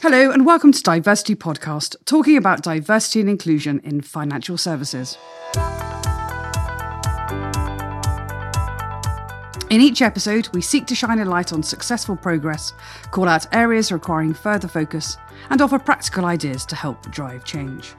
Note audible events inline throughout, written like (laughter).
Hello, and welcome to Diversity Podcast, talking about diversity and inclusion in financial services. In each episode, we seek to shine a light on successful progress, call out areas requiring further focus, and offer practical ideas to help drive change.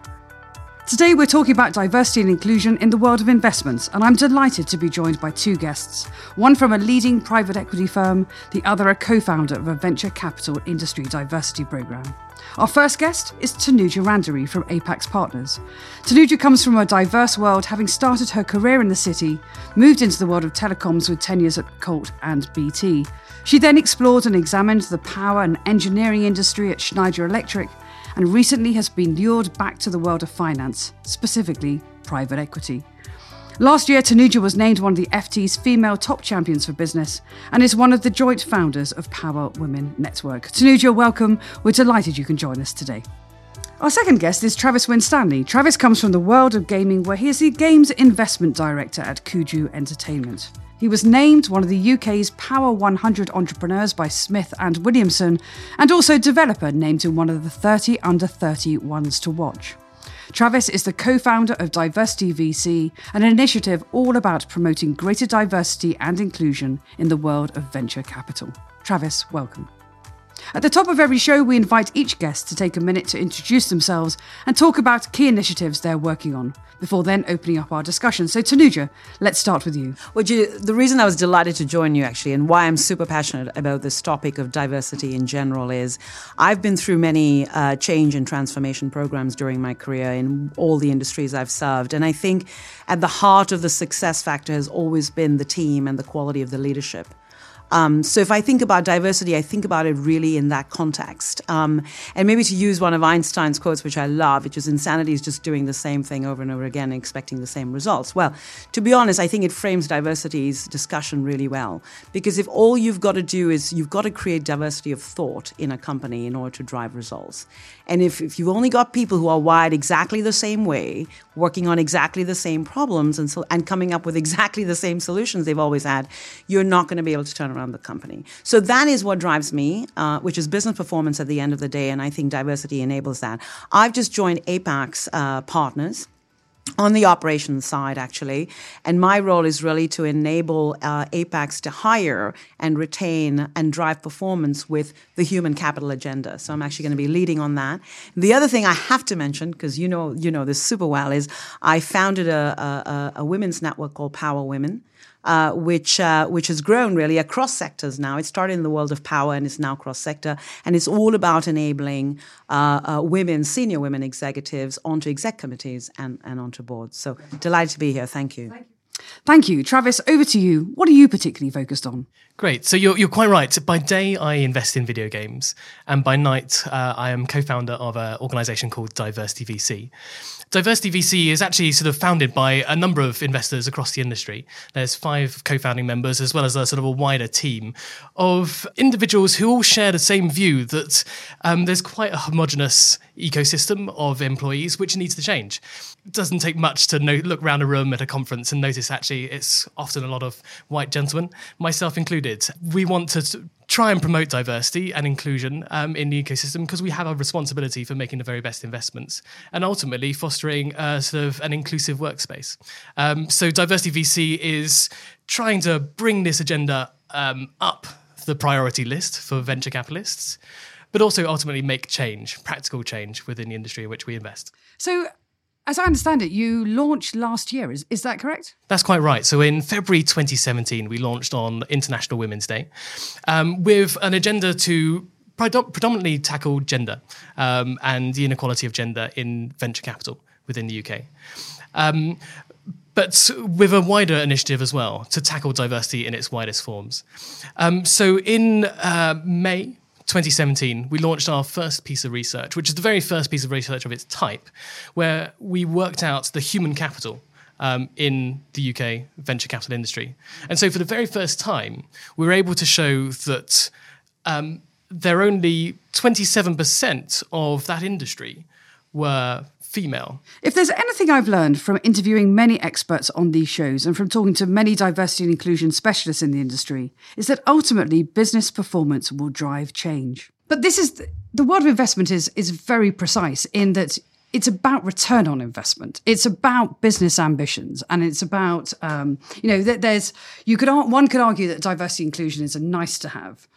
Today, we're talking about diversity and inclusion in the world of investments, and I'm delighted to be joined by two guests one from a leading private equity firm, the other a co founder of a venture capital industry diversity programme. Our first guest is Tanuja Randery from Apax Partners. Tanuja comes from a diverse world, having started her career in the city, moved into the world of telecoms with tenures at Colt and BT. She then explored and examined the power and engineering industry at Schneider Electric and recently has been lured back to the world of finance, specifically private equity. Last year, Tanuja was named one of the FT's female top champions for business and is one of the joint founders of Power Women Network. Tanuja, welcome. We're delighted you can join us today. Our second guest is Travis Winstanley. Travis comes from the world of gaming, where he is the games investment director at Kuju Entertainment. He was named one of the UK's Power 100 entrepreneurs by Smith and Williamson, and also developer named in one of the 30 under 30 ones to watch. Travis is the co founder of Diversity VC, an initiative all about promoting greater diversity and inclusion in the world of venture capital. Travis, welcome. At the top of every show, we invite each guest to take a minute to introduce themselves and talk about key initiatives they're working on, before then opening up our discussion. So, Tanuja, let's start with you. Well, the reason I was delighted to join you actually, and why I'm super passionate about this topic of diversity in general, is I've been through many uh, change and transformation programs during my career in all the industries I've served. And I think at the heart of the success factor has always been the team and the quality of the leadership. Um, so if I think about diversity, I think about it really in that context. Um, and maybe to use one of Einstein's quotes, which I love, which is insanity is just doing the same thing over and over again expecting the same results. Well, to be honest, I think it frames diversity's discussion really well. Because if all you've got to do is you've got to create diversity of thought in a company in order to drive results. And if, if you've only got people who are wired exactly the same way, working on exactly the same problems and, so, and coming up with exactly the same solutions they've always had, you're not going to be able to turn around the company. So that is what drives me, uh, which is business performance at the end of the day. And I think diversity enables that. I've just joined Apax uh, Partners on the operations side, actually. And my role is really to enable uh, Apax to hire and retain and drive performance with the human capital agenda. So I'm actually going to be leading on that. The other thing I have to mention, because you know you know this super well, is I founded a, a, a women's network called Power Women uh, which uh, which has grown really across sectors now. It started in the world of power and is now cross sector, and it's all about enabling uh, uh, women, senior women executives, onto exec committees and, and onto boards. So delighted to be here. Thank you. Thank you. Thank you. Travis, over to you. What are you particularly focused on? Great. So you're, you're quite right. By day, I invest in video games, and by night, uh, I am co founder of an organization called Diversity VC. Diversity VC is actually sort of founded by a number of investors across the industry. There's five co-founding members, as well as a sort of a wider team of individuals who all share the same view that um, there's quite a homogenous ecosystem of employees which needs to change. It doesn't take much to look around a room at a conference and notice actually it's often a lot of white gentlemen, myself included. We want to try and promote diversity and inclusion um, in the ecosystem because we have a responsibility for making the very best investments and ultimately fostering sort of an inclusive workspace. Um, so diversity VC is trying to bring this agenda um, up the priority list for venture capitalists, but also ultimately make change, practical change within the industry in which we invest. So as I understand it, you launched last year. Is, is that correct? That's quite right. So in February 2017, we launched on International Women's Day um, with an agenda to predominantly tackle gender um, and the inequality of gender in venture capital within the UK. Um, but with a wider initiative as well to tackle diversity in its widest forms. Um, so in uh, May 2017, we launched our first piece of research, which is the very first piece of research of its type, where we worked out the human capital um, in the UK venture capital industry. And so, for the very first time, we were able to show that um, there are only 27% of that industry were female. If there's anything I've learned from interviewing many experts on these shows and from talking to many diversity and inclusion specialists in the industry, is that ultimately business performance will drive change. But this is the world of investment is is very precise in that it's about return on investment. It's about business ambitions, and it's about um, you know there's you could one could argue that diversity inclusion is a nice to have,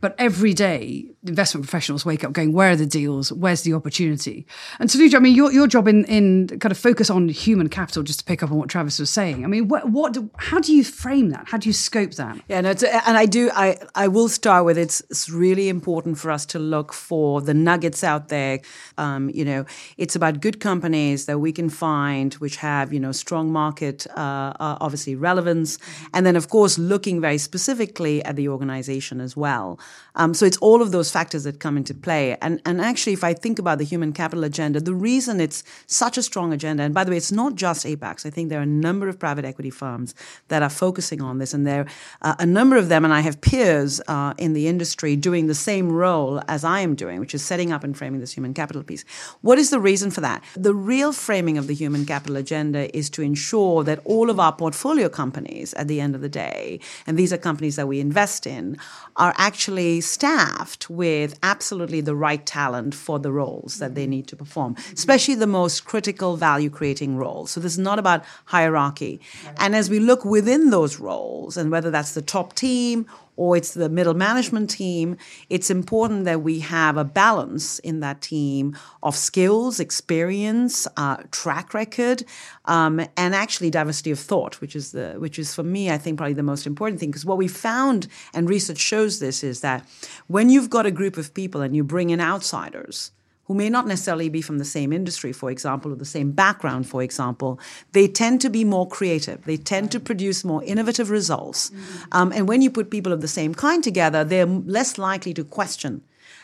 but every day, investment professionals wake up going, where are the deals? Where's the opportunity? And so, I mean, your, your job in, in kind of focus on human capital, just to pick up on what Travis was saying. I mean, what, what how do you frame that? How do you scope that? Yeah, no, and I do, I, I will start with it's, it's really important for us to look for the nuggets out there. Um, you know, it's about good companies that we can find which have, you know, strong market, uh, uh, obviously relevance. And then, of course, looking very specifically at the organization as well. Um, so it's all of those factors that come into play. And, and actually, if I think about the human capital agenda, the reason it's such a strong agenda, and by the way, it's not just Apax. I think there are a number of private equity firms that are focusing on this, and there are uh, a number of them, and I have peers uh, in the industry doing the same role as I am doing, which is setting up and framing this human capital piece. What is the reason for that? The real framing of the human capital agenda is to ensure that all of our portfolio companies at the end of the day, and these are companies that we invest in, are actually staffed with absolutely the right talent for the roles that they need to perform, especially the most critical value creating roles. So this is not about hierarchy. And as we look within those roles, and whether that's the top team or it's the middle management team, it's important that we have a balance in that team of skills, experience, uh, track record, um, and actually diversity of thought, which is the which is for me, I think, probably the most important thing. Because what we found, and research shows this, is that when you've got a group of people and you bring in outsiders who may not necessarily be from the same industry, for example, or the same background, for example, they tend to be more creative. They tend to produce more innovative results. Mm-hmm. Um, and when you put people of the same kind together, they're less likely to question.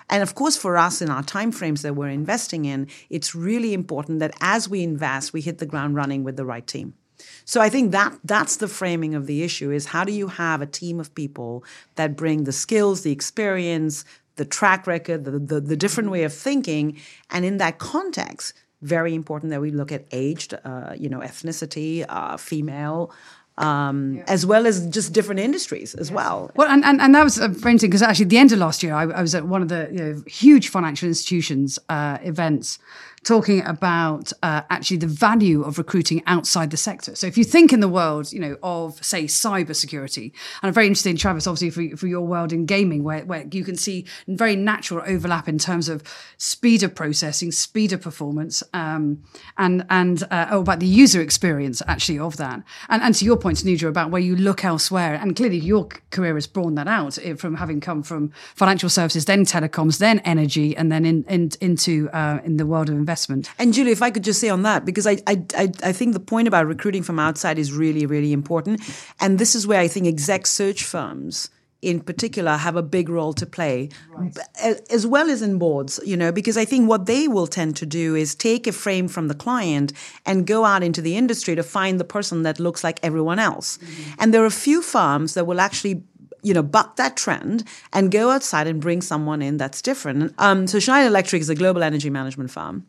And of course, for us in our timeframes that we're investing in, it's really important that as we invest, we hit the ground running with the right team. So I think that that's the framing of the issue is how do you have a team of people that bring the skills, the experience, the track record, the, the, the different way of thinking. And in that context, very important that we look at aged, uh, you know, ethnicity, uh, female, um, yeah. as well as just different industries as yes. well. Well, and, and, and that was uh, very interesting because actually, at the end of last year, I, I was at one of the you know, huge financial institutions uh, events talking about uh, actually the value of recruiting outside the sector. So if you think in the world, you know, of say cybersecurity, and I'm very interested in Travis, obviously for, for your world in gaming, where, where you can see very natural overlap in terms of speed of processing, speed of performance, um, and and uh, oh, about the user experience actually of that. And and to your point, Tanuja, about where you look elsewhere, and clearly your career has borne that out eh, from having come from financial services, then telecoms, then energy, and then in, in into uh, in the world of investment investment. And Julie, if I could just say on that, because I, I, I, I think the point about recruiting from outside is really, really important. And this is where I think exec search firms in particular have a big role to play right. as well as in boards you know because i think what they will tend to do is take a frame from the client and go out into the industry to find the person that looks like everyone else mm-hmm. and there are a few firms that will actually you know, buck that trend and go outside and bring someone in that's different. Um, so Schneider Electric is a global energy management firm.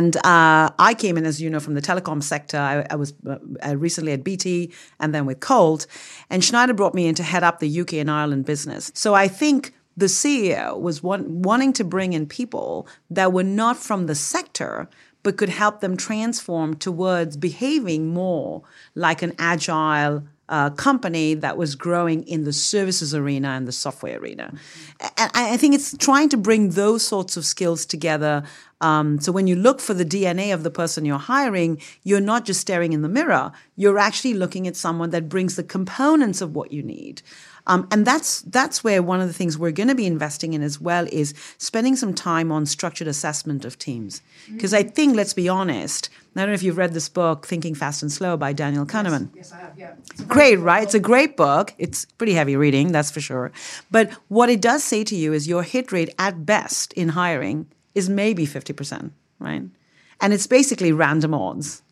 And uh, I came in, as you know, from the telecom sector. I, I was uh, uh recently at BT and then with Colt. And Schneider brought me in to head up the UK and Ireland business. So I think the CEO was want, wanting to bring in people that were not from the sector, but could help them transform towards behaving more like an agile uh, company that was growing in the services arena and the software arena. And I think it's trying to bring those sorts of skills together. Um, so when you look for the DNA of the person you're hiring, you're not just staring in the mirror. You're actually looking at someone that brings the components of what you need. Um, and that's that's where one of the things we're going to be investing in as well is spending some time on structured assessment of teams. Because mm-hmm. I think, let's be honest, I don't know if you've read this book, Thinking Fast and Slow by Daniel Kahneman. Yes, yes I have, yeah. Great, right? It's a great book. It's pretty heavy reading, that's for sure. But what it does say to you is your hit rate at best in hiring is maybe 50%, right? And it's basically random odds.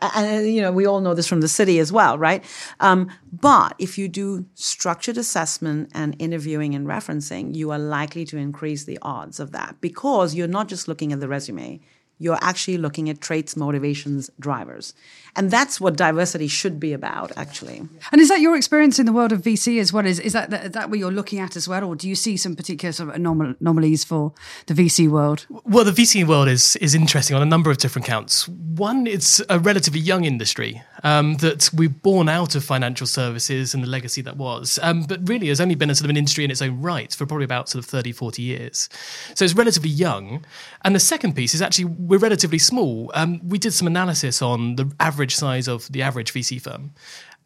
And you know, we all know this from the city as well, right? Um, but if you do structured assessment and interviewing and referencing, you are likely to increase the odds of that because you're not just looking at the resume, you're actually looking at traits, motivations, drivers. And that's what diversity should be about, actually. And is that your experience in the world of VC as well? Is, is that, that, that what you're looking at as well? Or do you see some particular sort of anom- anomalies for the VC world? Well, the VC world is, is interesting on a number of different counts. One, it's a relatively young industry um, that we've born out of financial services and the legacy that was, um, but really has only been a sort of an industry in its own right for probably about sort of 30, 40 years. So it's relatively young. And the second piece is actually we're relatively small. Um, we did some analysis on the average size of the average VC firm,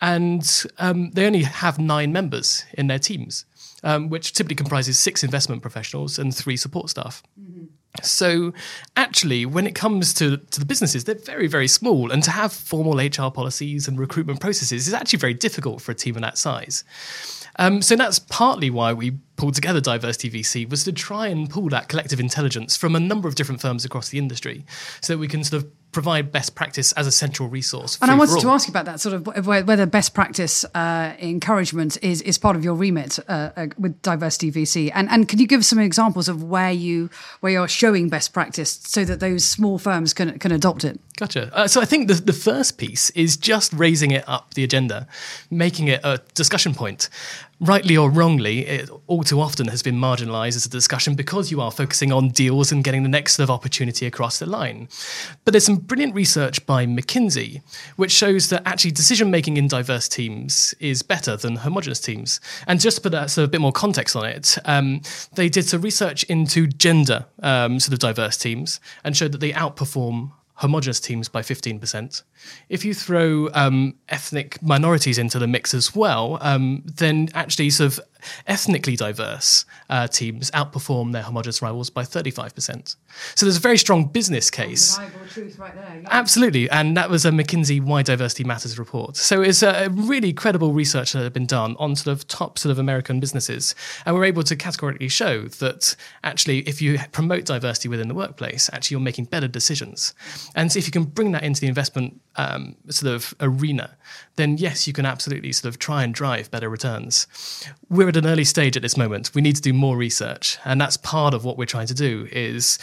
and um, they only have nine members in their teams, um, which typically comprises six investment professionals and three support staff. Mm-hmm. So, actually, when it comes to, to the businesses, they're very, very small. And to have formal HR policies and recruitment processes is actually very difficult for a team of that size. Um, so that's partly why we pulled together Diversity VC was to try and pull that collective intelligence from a number of different firms across the industry, so that we can sort of provide best practice as a central resource. And I wanted to ask you about that sort of whether best practice uh, encouragement is, is part of your remit uh, uh, with Diversity VC. And and can you give some examples of where you where you're showing best practice so that those small firms can can adopt it? Gotcha. Uh, so I think the the first piece is just raising it up the agenda, making it a discussion point rightly or wrongly, it all too often has been marginalized as a discussion because you are focusing on deals and getting the next sort of opportunity across the line. But there's some brilliant research by McKinsey which shows that actually decision making in diverse teams is better than homogenous teams. And just to put a, sort of a bit more context on it, um, they did some research into gender um, sort of diverse teams and showed that they outperform homogenous teams by 15%. If you throw um, ethnic minorities into the mix as well, um, then actually sort of ethnically diverse uh, teams outperform their homogenous rivals by 35%. So there's a very strong business case. Right there, yeah. Absolutely. And that was a McKinsey Why Diversity Matters report. So it's a really credible research that had been done on sort of top sort of American businesses. And we're able to categorically show that actually, if you promote diversity within the workplace, actually you're making better decisions. And so if you can bring that into the investment um, sort of arena, then yes, you can absolutely sort of try and drive better returns. We're at an early stage at this moment. We need to do more research, and that's part of what we're trying to do is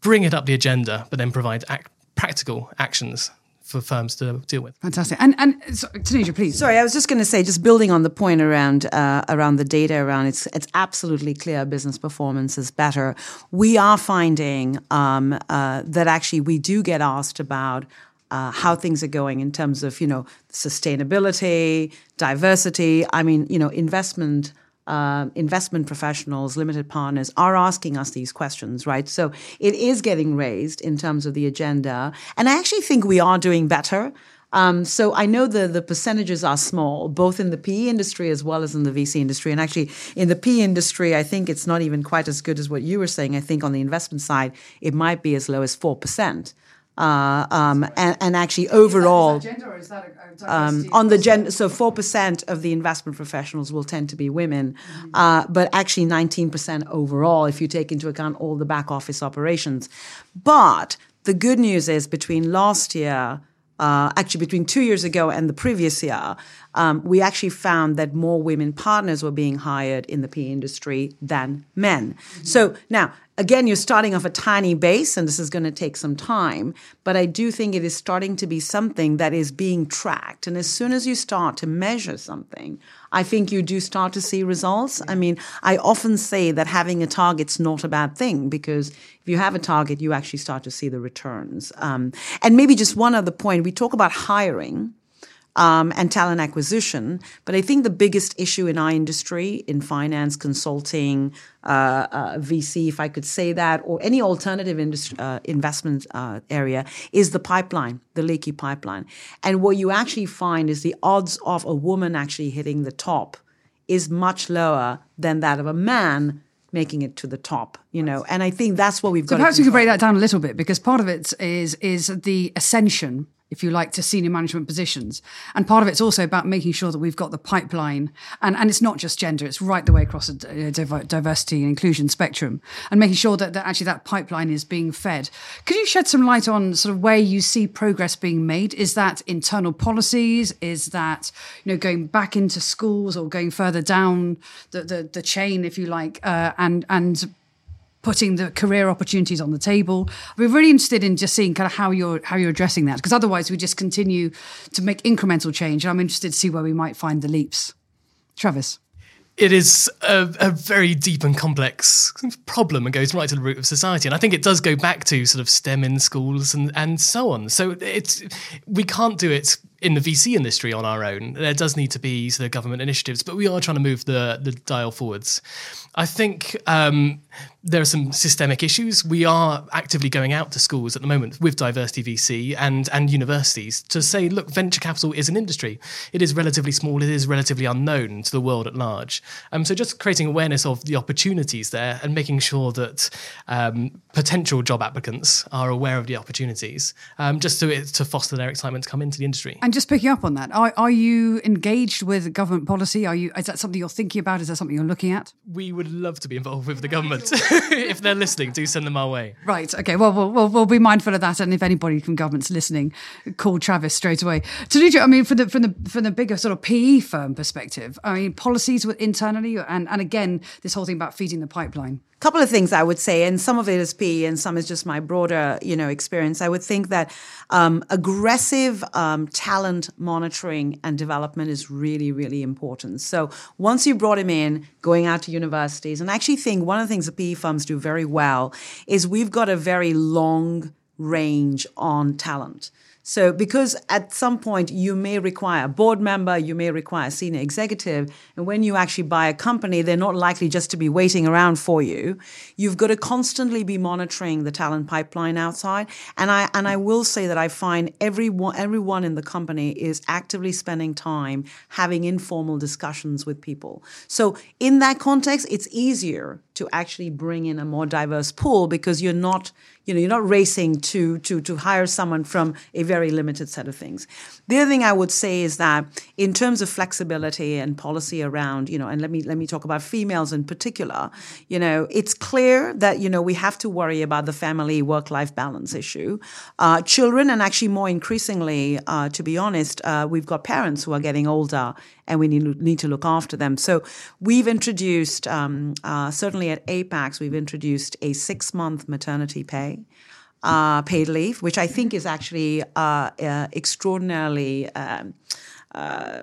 bring it up the agenda, but then provide ac- practical actions for firms to deal with. Fantastic. And and so, Tanuja, please. Sorry, I was just going to say, just building on the point around uh, around the data around it's it's absolutely clear business performance is better. We are finding um, uh, that actually we do get asked about uh, how things are going in terms of you know sustainability, diversity. I mean, you know, investment. Uh, investment professionals, limited partners are asking us these questions, right? So it is getting raised in terms of the agenda. And I actually think we are doing better. Um, so I know the the percentages are small, both in the PE industry as well as in the VC industry. And actually, in the PE industry, I think it's not even quite as good as what you were saying. I think on the investment side, it might be as low as four percent. Uh, um, and, and, actually overall, a, um, on the gender, so four percent of the investment professionals will tend to be women, mm-hmm. uh, but actually nineteen percent overall if you take into account all the back office operations. But the good news is between last year uh, actually between two years ago and the previous year, um, we actually found that more women partners were being hired in the PE industry than men. Mm-hmm. So now, again, you're starting off a tiny base, and this is going to take some time, but I do think it is starting to be something that is being tracked. And as soon as you start to measure something, I think you do start to see results. I mean, I often say that having a target's not a bad thing because if you have a target, you actually start to see the returns. Um, and maybe just one other point we talk about hiring um, and talent acquisition. But I think the biggest issue in our industry, in finance, consulting, uh, uh, VC, if I could say that, or any alternative industry, uh, investment uh, area, is the pipeline, the leaky pipeline. And what you actually find is the odds of a woman actually hitting the top is much lower than that of a man making it to the top, you know. And I think that's what we've so got. Perhaps we could break that down a little bit because part of it is is the ascension if you like, to senior management positions. And part of it's also about making sure that we've got the pipeline. And, and it's not just gender, it's right the way across the diversity and inclusion spectrum and making sure that, that actually that pipeline is being fed. Could you shed some light on sort of where you see progress being made? Is that internal policies? Is that, you know, going back into schools or going further down the, the, the chain, if you like, uh, and, and putting the career opportunities on the table. We're really interested in just seeing kind of how you're how you're addressing that because otherwise we just continue to make incremental change. And I'm interested to see where we might find the leaps. Travis. It is a, a, very deep and complex problem and goes right to the root of society. And I think it does go back to sort of STEM in schools and, and so on. So it's we can't do it in the VC industry on our own. There does need to be sort of government initiatives, but we are trying to move the the dial forwards. I think um, there are some systemic issues. We are actively going out to schools at the moment with Diversity VC and and universities to say, look, venture capital is an industry. It is relatively small. It is relatively unknown to the world at large. Um, so just creating awareness of the opportunities there and making sure that um, potential job applicants are aware of the opportunities, um, just to to foster their excitement to come into the industry. And just picking up on that, are, are you engaged with government policy? Are you is that something you're thinking about? Is that something you're looking at? We would love to be involved with the government. (laughs) (laughs) if they're listening, do send them our way. Right. Okay. Well, we'll, we'll, we'll be mindful of that. And if anybody from government's listening, call Travis straight away. Tanuja, I mean, from the from the from the bigger sort of PE firm perspective, I mean, policies with internally, and and again, this whole thing about feeding the pipeline couple of things I would say, and some of it is PE, and some is just my broader, you know, experience. I would think that um, aggressive um, talent monitoring and development is really, really important. So once you brought him in, going out to universities, and I actually think one of the things the PE firms do very well is we've got a very long range on talent. So, because at some point you may require a board member, you may require a senior executive, and when you actually buy a company, they're not likely just to be waiting around for you. You've got to constantly be monitoring the talent pipeline outside. And I and I will say that I find everyone everyone in the company is actively spending time having informal discussions with people. So, in that context, it's easier to actually bring in a more diverse pool because you're not you know, you're not racing to to to hire someone from a very limited set of things. The other thing I would say is that in terms of flexibility and policy around, you know, and let me let me talk about females in particular, you know, it's clear that you know we have to worry about the family work life balance issue. Uh, children, and actually more increasingly, uh, to be honest, uh, we've got parents who are getting older and we need, need to look after them. So we've introduced, um, uh, certainly at Apax, we've introduced a six month maternity pay. Uh, paid leave, which I think is actually uh, uh extraordinarily um, uh,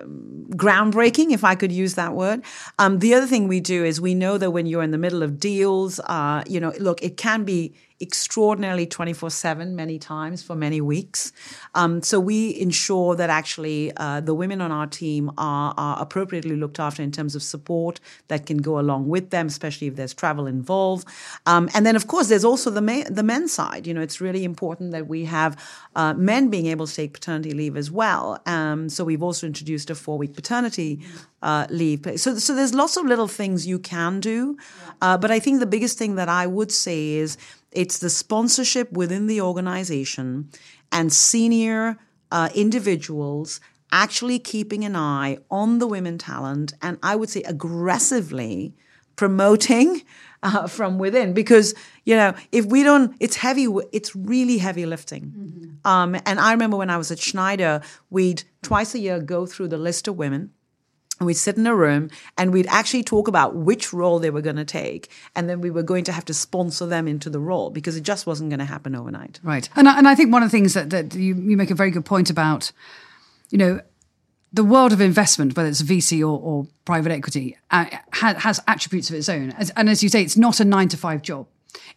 groundbreaking, if I could use that word. Um, the other thing we do is we know that when you're in the middle of deals, uh, you know, look, it can be extraordinarily 24 7 many times for many weeks. Um, so we ensure that actually uh, the women on our team are, are, appropriately looked after in terms of support that can go along with them, especially if there's travel involved. Um, and then, of course, there's also the, ma- the men's side. You know, it's really important that we have uh, men being able to take paternity leave as well. Um, so we've also introduced a four week paternity uh, leave. So, so there's lots of little things you can do. Uh, but I think the biggest thing that I would say is it's the sponsorship within the organization and senior uh, individuals actually keeping an eye on the women talent and I would say aggressively promoting uh, from within because you know if we don't it's heavy it's really heavy lifting mm-hmm. um, and i remember when i was at schneider we'd twice a year go through the list of women and we'd sit in a room and we'd actually talk about which role they were going to take. And then we were going to have to sponsor them into the role because it just wasn't going to happen overnight. Right. And I, and I think one of the things that, that you, you make a very good point about, you know, the world of investment, whether it's VC or, or private equity, uh, has, has attributes of its own. As, and as you say, it's not a nine to five job.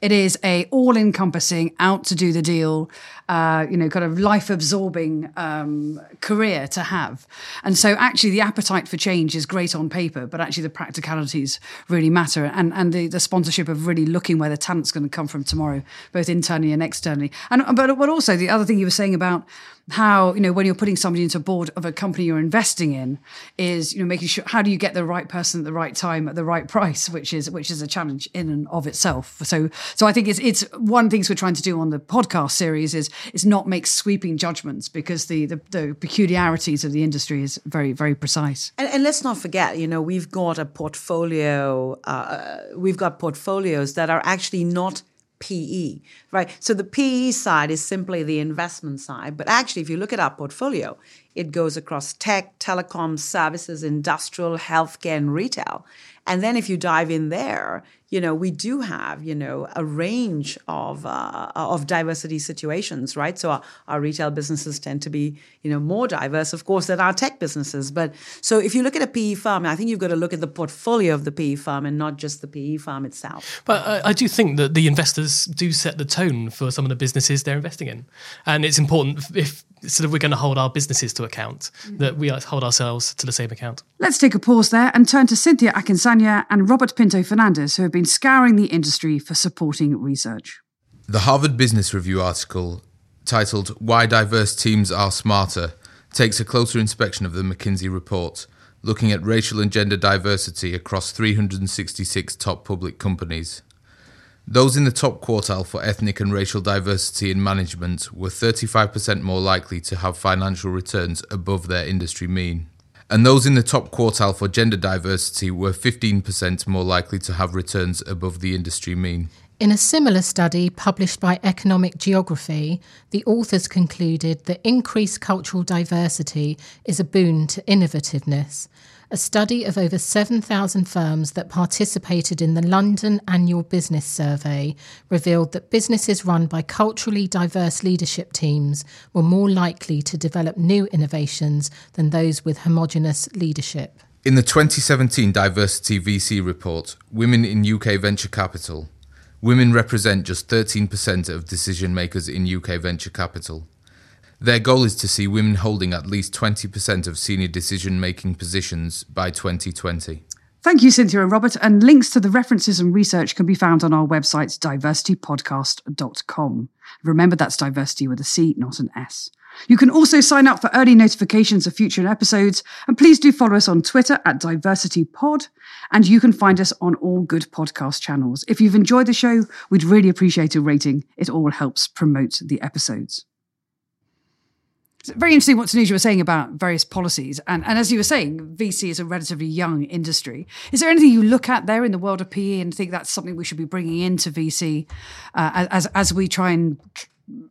It is a all-encompassing, out to do the deal, uh, you know, kind of life-absorbing um, career to have. And so, actually, the appetite for change is great on paper, but actually, the practicalities really matter. And and the, the sponsorship of really looking where the talent's going to come from tomorrow, both internally and externally. And but but also the other thing you were saying about how you know when you're putting somebody into a board of a company you're investing in is you know making sure how do you get the right person at the right time at the right price which is which is a challenge in and of itself so so i think it's it's one of the things we're trying to do on the podcast series is is not make sweeping judgments because the the, the peculiarities of the industry is very very precise and, and, let's not forget you know we've got a portfolio uh, we've got portfolios that are actually not PE, right? So the PE side is simply the investment side. But actually, if you look at our portfolio, it goes across tech, telecom, services, industrial, healthcare, and retail. And then if you dive in there, you know, we do have, you know, a range of uh, of diversity situations, right? So our, our, retail businesses tend to be, you know, more diverse, of course, than our tech businesses. But so if you look at a PE firm, I think you've got to look at the portfolio of the PE firm and not just the PE firm itself. But I, I do think that the investors do set the tone for some of the businesses they're investing in, and it's important if sort of we're going to hold our businesses to account mm-hmm. that we hold ourselves to the same account. Let's take a pause there and turn to Cynthia Akinsanya and Robert Pinto Fernandez, who have been scouring the industry for supporting research. The Harvard Business Review article titled Why Diverse Teams Are Smarter takes a closer inspection of the McKinsey report, looking at racial and gender diversity across 366 top public companies. Those in the top quartile for ethnic and racial diversity in management were 35% more likely to have financial returns above their industry mean and those in the top quartile for gender diversity were 15% more likely to have returns above the industry mean. In a similar study published by Economic Geography, the authors concluded that increased cultural diversity is a boon to innovativeness a study of over 7,000 firms that participated in the London Annual Business Survey revealed that businesses run by culturally diverse leadership teams were more likely to develop new innovations than those with homogenous leadership. In the 2017 Diversity VC report, Women in UK Venture Capital, women represent just 13% of decision makers in UK venture capital. Their goal is to see women holding at least 20% of senior decision making positions by 2020. Thank you, Cynthia and Robert. And links to the references and research can be found on our website, diversitypodcast.com. Remember, that's diversity with a C, not an S. You can also sign up for early notifications of future episodes. And please do follow us on Twitter at DiversityPod. And you can find us on all good podcast channels. If you've enjoyed the show, we'd really appreciate a rating. It all helps promote the episodes. Very interesting what Tanuja was saying about various policies. And, and as you were saying, VC is a relatively young industry. Is there anything you look at there in the world of PE and think that's something we should be bringing into VC uh, as, as we try and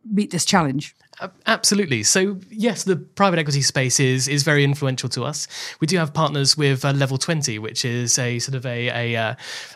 meet this challenge? Absolutely. So yes, the private equity space is is very influential to us. We do have partners with uh, Level Twenty, which is a sort of a a, uh,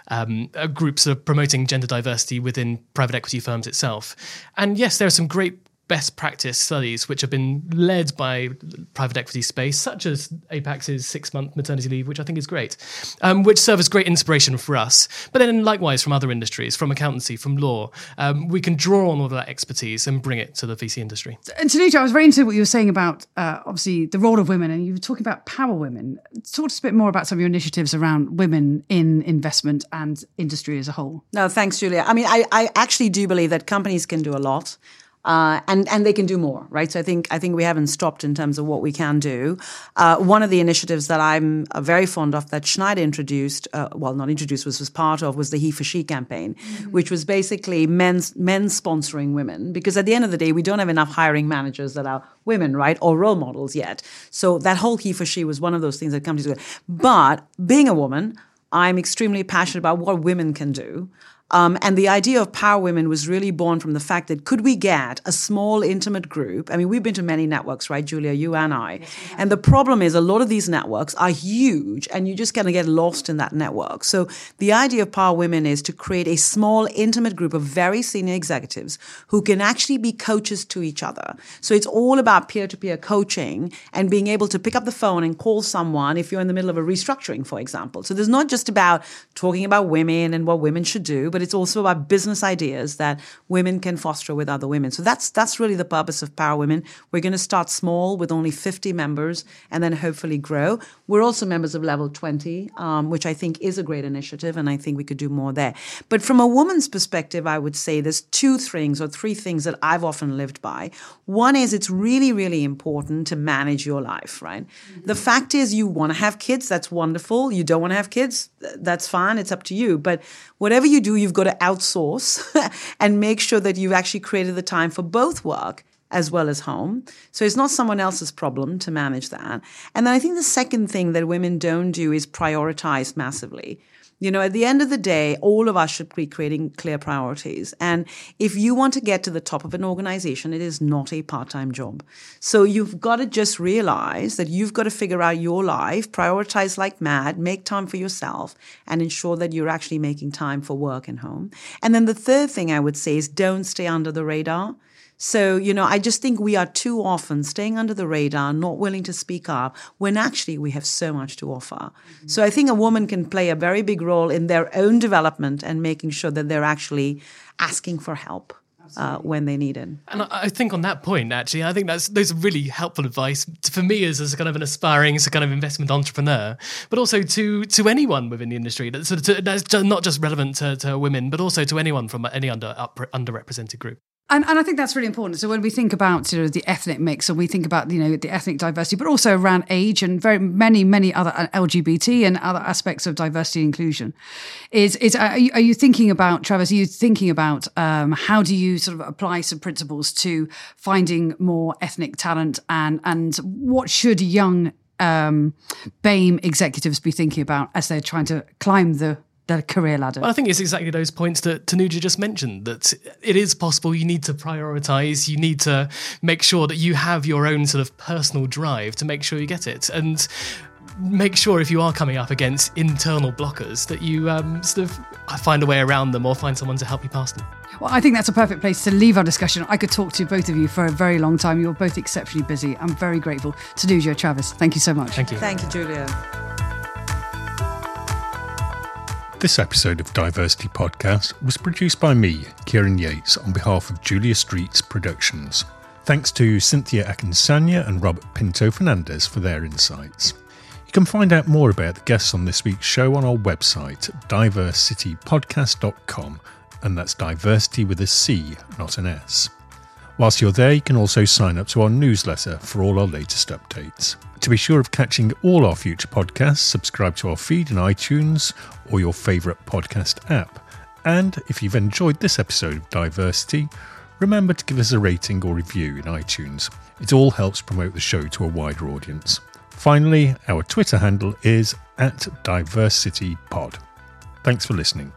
um, a group sort of promoting gender diversity within private equity firms itself. And yes, there are some great best practice studies which have been led by private equity space, such as Apax's six month maternity leave, which I think is great, um, which serve as great inspiration for us. But then, likewise, from other industries, from accountancy, from law, um, we can draw on all of that expertise and bring it to the VC industry. And Tanuja, I was very interested in what you were saying about uh, obviously the role of women, and you were talking about power women. Talk to us a bit more about some of your initiatives around women in investment and industry as a whole. No, thanks, Julia. I mean, I, I actually do believe that companies can do a lot. Uh, and and they can do more, right? So I think I think we haven't stopped in terms of what we can do. Uh, one of the initiatives that I'm uh, very fond of that Schneider introduced, uh, well, not introduced, was was part of, was the He for She campaign, mm-hmm. which was basically men's men sponsoring women. Because at the end of the day, we don't have enough hiring managers that are women, right, or role models yet. So that whole He for She was one of those things that comes together. But being a woman, I'm extremely passionate about what women can do. Um, and the idea of Power Women was really born from the fact that could we get a small, intimate group? I mean, we've been to many networks, right, Julia, you and I. Yes, and the problem is a lot of these networks are huge and you just kind of get lost in that network. So the idea of Power Women is to create a small, intimate group of very senior executives who can actually be coaches to each other. So it's all about peer to peer coaching and being able to pick up the phone and call someone if you're in the middle of a restructuring, for example. So there's not just about talking about women and what women should do, but but it's also about business ideas that women can foster with other women. So that's that's really the purpose of Power Women. We're going to start small with only 50 members and then hopefully grow. We're also members of Level 20, um, which I think is a great initiative, and I think we could do more there. But from a woman's perspective, I would say there's two things or three things that I've often lived by. One is it's really, really important to manage your life, right? Mm-hmm. The fact is, you want to have kids, that's wonderful. You don't want to have kids, that's fine. It's up to you. But whatever you do, you've got to outsource (laughs) and make sure that you've actually created the time for both work as well as home. So it's not someone else's problem to manage that. And then I think the second thing that women don't do is prioritize massively. You know, at the end of the day, all of us should be creating clear priorities. And if you want to get to the top of an organization, it is not a part time job. So you've got to just realize that you've got to figure out your life, prioritize like mad, make time for yourself, and ensure that you're actually making time for work and home. And then the third thing I would say is don't stay under the radar. So, you know, I just think we are too often staying under the radar, not willing to speak up, when actually we have so much to offer. Mm-hmm. So I think a woman can play a very big role in their own development and making sure that they're actually asking for help. Uh, when they need it. And I think on that point, actually, I think that's those are really helpful advice for me as, as a kind of an aspiring, as a kind of investment entrepreneur, but also to to anyone within the industry. That's sort of to, that's not just relevant to, to women, but also to anyone from any under up, underrepresented group. And, and I think that's really important. So when we think about you know, the ethnic mix, and we think about you know the ethnic diversity, but also around age and very many many other uh, LGBT and other aspects of diversity and inclusion, is is are you, are you thinking about Travis? Are you thinking about um, how do you sort of apply some principles to finding more ethnic talent and and what should young um, BAME executives be thinking about as they're trying to climb the the career ladder. Well, I think it's exactly those points that Tanuja just mentioned that it is possible you need to prioritize, you need to make sure that you have your own sort of personal drive to make sure you get it. And make sure if you are coming up against internal blockers that you um, sort of find a way around them or find someone to help you past them. Well, I think that's a perfect place to leave our discussion. I could talk to both of you for a very long time. You're both exceptionally busy. I'm very grateful. Tanuja, Travis, thank you so much. Thank you. Thank you, Julia. This episode of Diversity Podcast was produced by me, Kieran Yates, on behalf of Julia Streets Productions. Thanks to Cynthia Akinsanya and Robert Pinto Fernandez for their insights. You can find out more about the guests on this week's show on our website, diversitypodcast.com, and that's diversity with a C, not an S. Whilst you're there, you can also sign up to our newsletter for all our latest updates. To be sure of catching all our future podcasts, subscribe to our feed in iTunes or your favourite podcast app. And if you've enjoyed this episode of Diversity, remember to give us a rating or review in iTunes. It all helps promote the show to a wider audience. Finally, our Twitter handle is at DiversityPod. Thanks for listening.